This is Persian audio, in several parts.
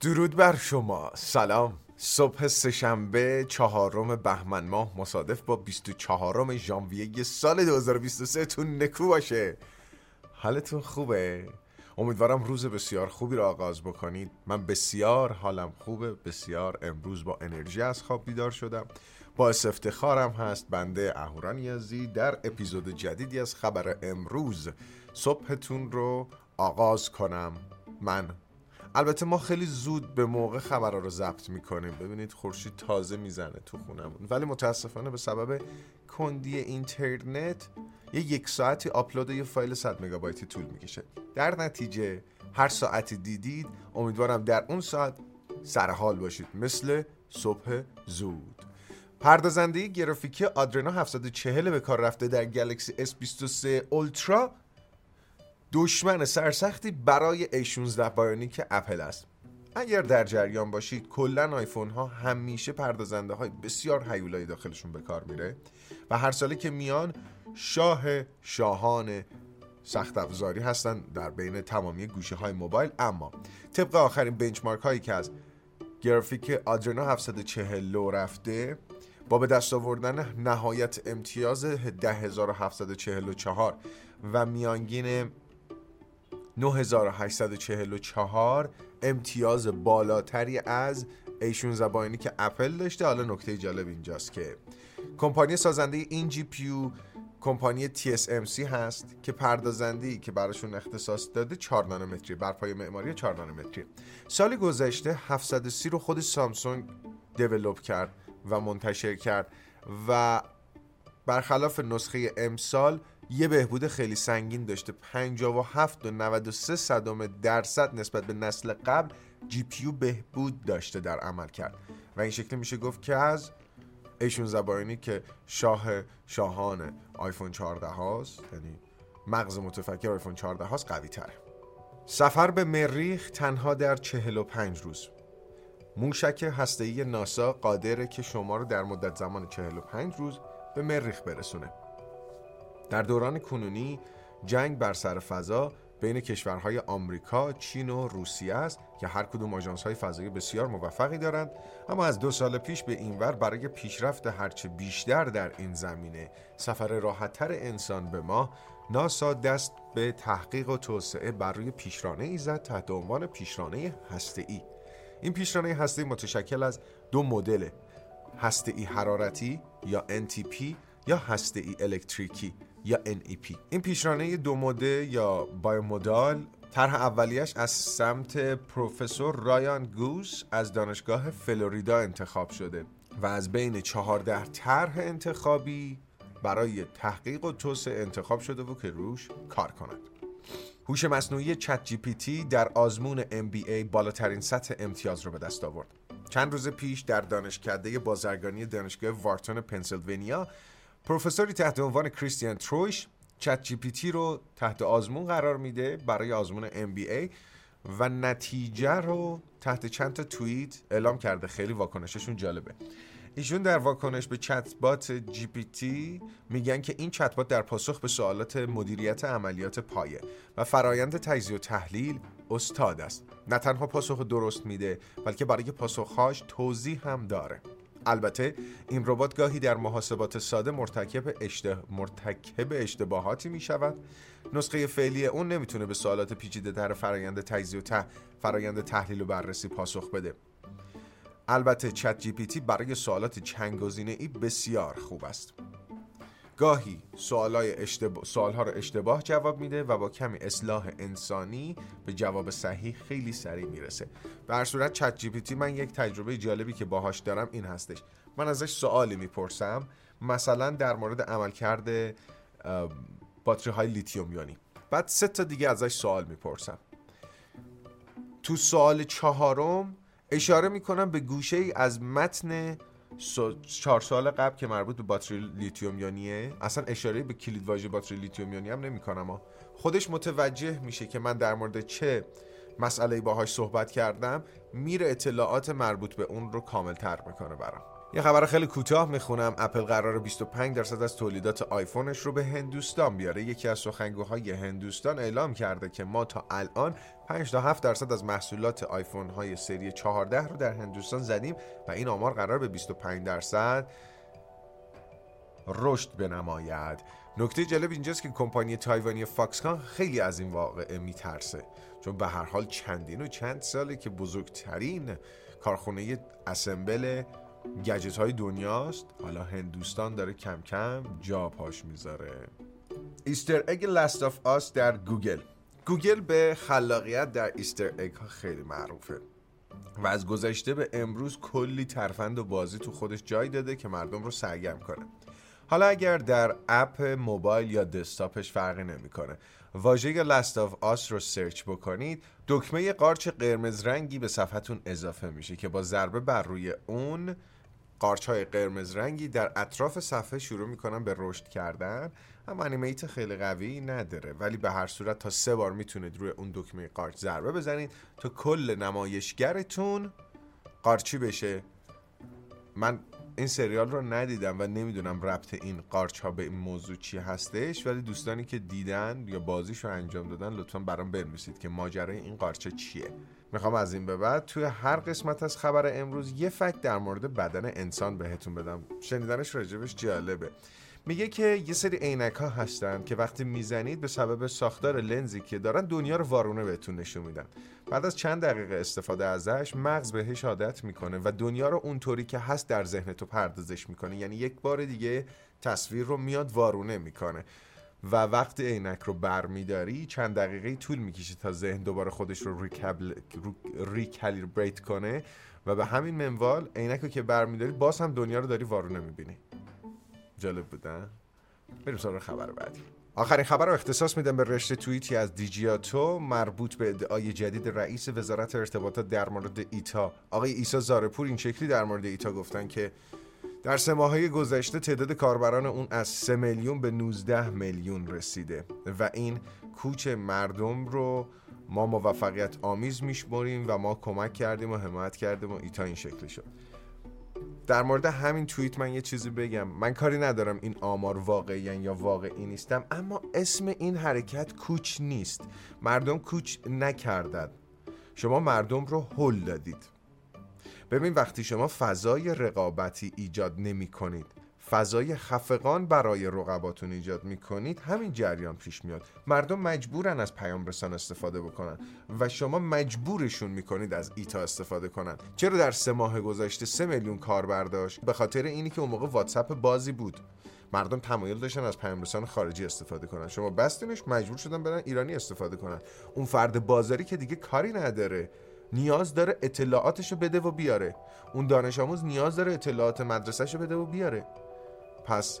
درود بر شما. سلام. صبح سهشنبه چهارم بهمن ماه. مصادف با 24 ژانویه سال 2023 تون نکو باشه. حالتون خوبه؟ امیدوارم روز بسیار خوبی را آغاز بکنید. من بسیار حالم خوبه. بسیار امروز با انرژی از خواب بیدار شدم. باعث افتخارم هست بنده اهورا نیازی در اپیزود جدیدی از خبر امروز صبحتون رو آغاز کنم. من البته ما خیلی زود به موقع خبرها رو ضبط می‌کنیم. ببینید خورشید تازه می‌زنه تو خونمون. ولی متاسفانه به سبب کندی اینترنت یه یک ساعتی آپلود یه فایل 100 مگابایتی طول می‌کشه. در نتیجه هر ساعتی دیدید امیدوارم در اون ساعت سرحال باشید. مثل صبح زود. پردازنده گرافیکی آدرنو 740 به کار رفته در گلکسی S23 اولترا دشمن سرسختی برای A16 Bionic اپل است. اگر در جریان باشید کلا آیفون ها همیشه پردازنده های بسیار هیولایی داخلشون به کار میره و هر ساله که میان شاه شاهان سخت افزاری هستن در بین تمامی گوشی های موبایل. اما طبق آخرین بنچمارک هایی که از گرافیک آدرنو 740 لو رفته با به دست آوردن نهایت امتیاز 10744 و میانگین 9844 امتیاز بالاتری از ایشون زبانی که اپل داشته. حالا نکته جالب اینجاست که کمپانی سازنده این جی پیو کمپانی TSMC هست که پردازنده که براشون اختصاص داده 4 نانومتری بر پایه معماری 4 نانومتری. سال گذشته 730 رو خود سامسونگ دیولپ کرد و منتشر کرد و برخلاف نسخه امسال یه بهبود خیلی سنگین داشته. 57 و 93 صدم درصد نسبت به نسل قبل جی پیو بهبود داشته در عمل کرد. و این شکلی میشه گفت که از ایشون زبانی که شاه شاهان آیفون 14 هاست یعنی مغز متفکر آیفون 14 هاست قوی تره سفر به مریخ تنها در 45 روز. موشک هسته‌ای ناسا قادره که شما رو در مدت زمان 45 روز به مریخ برسونه. در دوران کنونی جنگ بر سر فضا بین کشورهای آمریکا، چین و روسیه است که هر کدوم های فضایی بسیار موفقی دارند اما از دو سال پیش به اینور برای پیشرفت هرچه بیشتر در این زمینه سفر راحتتر انسان به ماه ناسا دست به تحقیق و توسعه بر روی پیشرانه ای زد تحت عنوان پیشرانه ای. این پیشرانه هسته متشکل از دو مدل ای حرارتی یا NTP یا هسته ای الکتریکی یا NEP این پیشرانه دو مده یا بایومودال طرح اولیش از سمت پروفسور رایان گوس از دانشگاه فلوریدا انتخاب شده و از بین چهارده طرح انتخابی برای تحقیق و توسعه انتخاب شده و که روش کار کند. هوش مصنوعی ChatGPT در آزمون MBA بالاترین سطح امتیاز رو به دست آورد. چند روز پیش در دانشکده بازرگانی دانشگاه وارتون پنسیلوانیا پروفسوری تحت عنوان کریستیان ترویش ChatGPT رو تحت آزمون قرار میده برای آزمون MBA و نتیجه رو تحت چند تا توییت اعلام کرده. خیلی واکنششون جالبه. ایشون در واکنش به chatbot GPT میگن که این چتبات در پاسخ به سوالات مدیریت عملیات پایه و فرایند تجزیه و تحلیل استاد است. نه تنها پاسخ درست میده بلکه برای پاسخهاش توضیح هم داره. البته این ربات گاهی در محاسبات ساده مرتکب, اشته... مرتکب اشتباهاتی می شود نسخه فعلی اون نمی‌تونه به سوالات پیچیده در فرایند تجزیه و ته... فرایند تحلیل و بررسی پاسخ بده. البته چت جی پی تی برای سوالات چند ای بسیار خوب است. گاهی سوالهای اشتباه، سوالها رو اشتباه جواب میده و با کمی اصلاح انسانی به جواب صحیح خیلی سریع می‌رسه. به هر صورت ChatGPT من یک تجربه جالبی که باهاش دارم این هستش. من ازش سوالی می‌پرسم. مثلا در مورد عملکرد باتری های لیتیوم یونی بعد سه تا دیگه ازش سوال می‌پرسم. تو سوال چهارم اشاره می‌کنم به گوشه ای از متن چهار سال قبل که مربوط به باتری لیتیوم یونیه اصلا اشاره به کلید واژه باتری لیتیوم یونی هم نمی‌کنم خودش متوجه میشه که من در مورد چه مسئله باهاش صحبت کردم میره اطلاعات مربوط به اون رو کامل تر می‌کنه برام. یه خبر خیلی کوتاه می‌خونم. اپل قرار 25 درصد از تولیدات آیفونش رو به هندوستان بیاره. یکی از سخنگوهای هندوستان اعلام کرده که ما تا الان 5 تا 7 درصد از محصولات آیفون های سری 14 رو در هندوستان زدیم و این آمار قرار به 25 درصد رشد بنماید. نکته جالب اینجاست که کمپانی تایوانی فاکسکان خیلی از این واقعه میترسه. چون به هر حال چندین و چند ساله که بزرگترین کارخونه assemble گجت های دنیاست. حالا هندوستان داره کم کم جا پاش می‌ذاره. Easter egg Last of Us در گوگل. گوگل به خلاقیت در Easter egg ها خیلی معروفه. و از گذشته به امروز کلی ترفند و بازی تو خودش جای داده که مردم رو سرگرم کنه. حالا اگر در اپ موبایل یا دسکتاپش فرقی نمی‌کنه. واژه Last of Us رو search بکنید. دکمه قارچ قرمز رنگی به صفحتون اضافه میشه که با ضربه بر روی اون قارچ های قرمز رنگی در اطراف صفحه شروع می‌کنن به رشد کردن. اما animate خیلی قوی نداره. ولی به هر صورت تا سه بار می‌تونید روی اون دکمه قارچ ضربه بزنید تا کل نمایشگرتون قارچی بشه. من این سریال رو ندیدم و نمی‌دونم ربط این قارچ ها به این موضوع چی هستش ولی دوستانی که دیدن یا بازیش رو انجام دادن لطفا برام بنویسید که ماجرای این قارچه چیه. می‌خوام از این به بعد توی هر قسمت از خبر امروز یه فکت در مورد بدن انسان بهتون بدم. شنیدنش راجبش جالبه. میگه که یه سری عینک ها هستن که وقتی می‌زنید به سبب ساختار لنزی که دارن دنیا رو وارونه بهتون نشون میدن. بعد از چند دقیقه استفاده ازش مغز بهش عادت می‌کنه و دنیا رو اونطوری که هست در ذهن تو پردازش می‌کنه. یعنی یک بار دیگه تصویر رو میاد وارونه می‌کنه. و وقتی عینک رو برمیداری چند دقیقه طول می‌کشه تا ذهن دوباره خودش رو ریکبل... ریکالیبریت کنه. و به همین منوال عینک رو که برمیداری باز هم دنیا رو داری وارونه می‌بینی. جالب بودن؟ بریم سراغ خبر بعدی. آخرین خبر رو اختصاص میدم به رشته توییتی از دیجیاتو مربوط به ادعای جدید رئیس وزارت ارتباطات در مورد ایتا. آقای ایسا زارپور این شکلی در مورد ایتا گفتن که در سه ماهه گذشته تعداد کاربران اون از 3 میلیون به 19 میلیون رسیده و این کوچ مردم رو ما موفقیت آمیز میشمریم و ما کمک کردیم و حمایت کردیم و ایتا این شکلی شد. در مورد همین توییت من یه چیزی بگم. من کاری ندارم این آمار واقعی یا واقعی نیستم اما اسم این حرکت کوچ نیست. مردم کوچ نکردند شما مردم رو هل دادید. ببین وقتی شما فضای رقابتی ایجاد نمی کنید فضای خفقان برای رقباتون ایجاد می کنید همین جریان پیش میاد. مردم مجبورن از پیام رسان استفاده بکنن و شما مجبورشون می‌کنید از ایتا استفاده کنن. چرا در سه ماه گذشته سه میلیون کار برداشت؟ به خاطر اینی که اون موقع واتساپ بازی بود. مردم تمایل داشتن از پیام رسان خارجی استفاده کنن. شما بستینش مجبور شدن برن ایرانی استفاده کنن. اون فرد بازاری که دیگه کاری نداره نیاز داره اطلاعاتشو بده و بیاره. اون دانش آموز نیاز داره اطلاعات مدرسهشو بده و بیاره. پس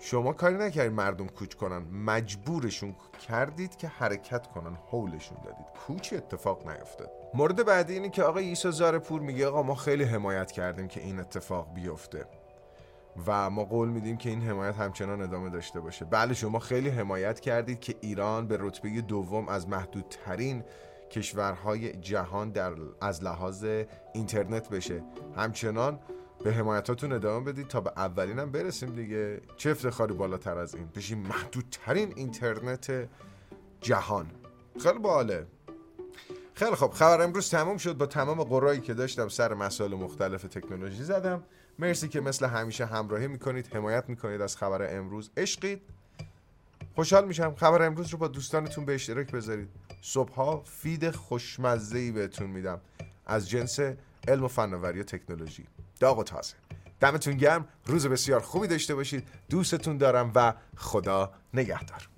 شما کاری نکردید مردم کوچ کنن. مجبورشون کردید که حرکت کنن. حولشون دادید. کوچ اتفاق نیفتاد. مورد بعدی اینه که آقای عیسی زارپور میگه آقا ما خیلی حمایت کردیم که این اتفاق بیفته. و ما قول میدیم که این حمایت همچنان ادامه داشته باشه. بله شما خیلی حمایت کردید که ایران به رتبه دوم از محدودترین کشورهای جهان در از لحاظ اینترنت بشه. همچنان به حمایتاتون ادامه بدید تا به اولین هم برسیم دیگه. چه افتخاری بالاتر از این؟ بشیم محدودترین اینترنت جهان. خیلی باله. خیلی خب خبر امروز تموم شد. با تمام قرایی که داشتم سر مسائل مختلف تکنولوژی زدم. مرسی که مثل همیشه همراهی می‌کنید حمایت می‌کنید از خبر امروز. عشقید. خوشحال میشم. خبر امروز رو با دوستانتون به اشتراک بذارید. صبحها فید خوشمزه بهتون میدم. از جنس علم و فناوری و تکنولوژی. داغ و تازه. دمتون گرم. روز بسیار خوبی داشته باشید. دوستتون دارم و خدا نگهدار.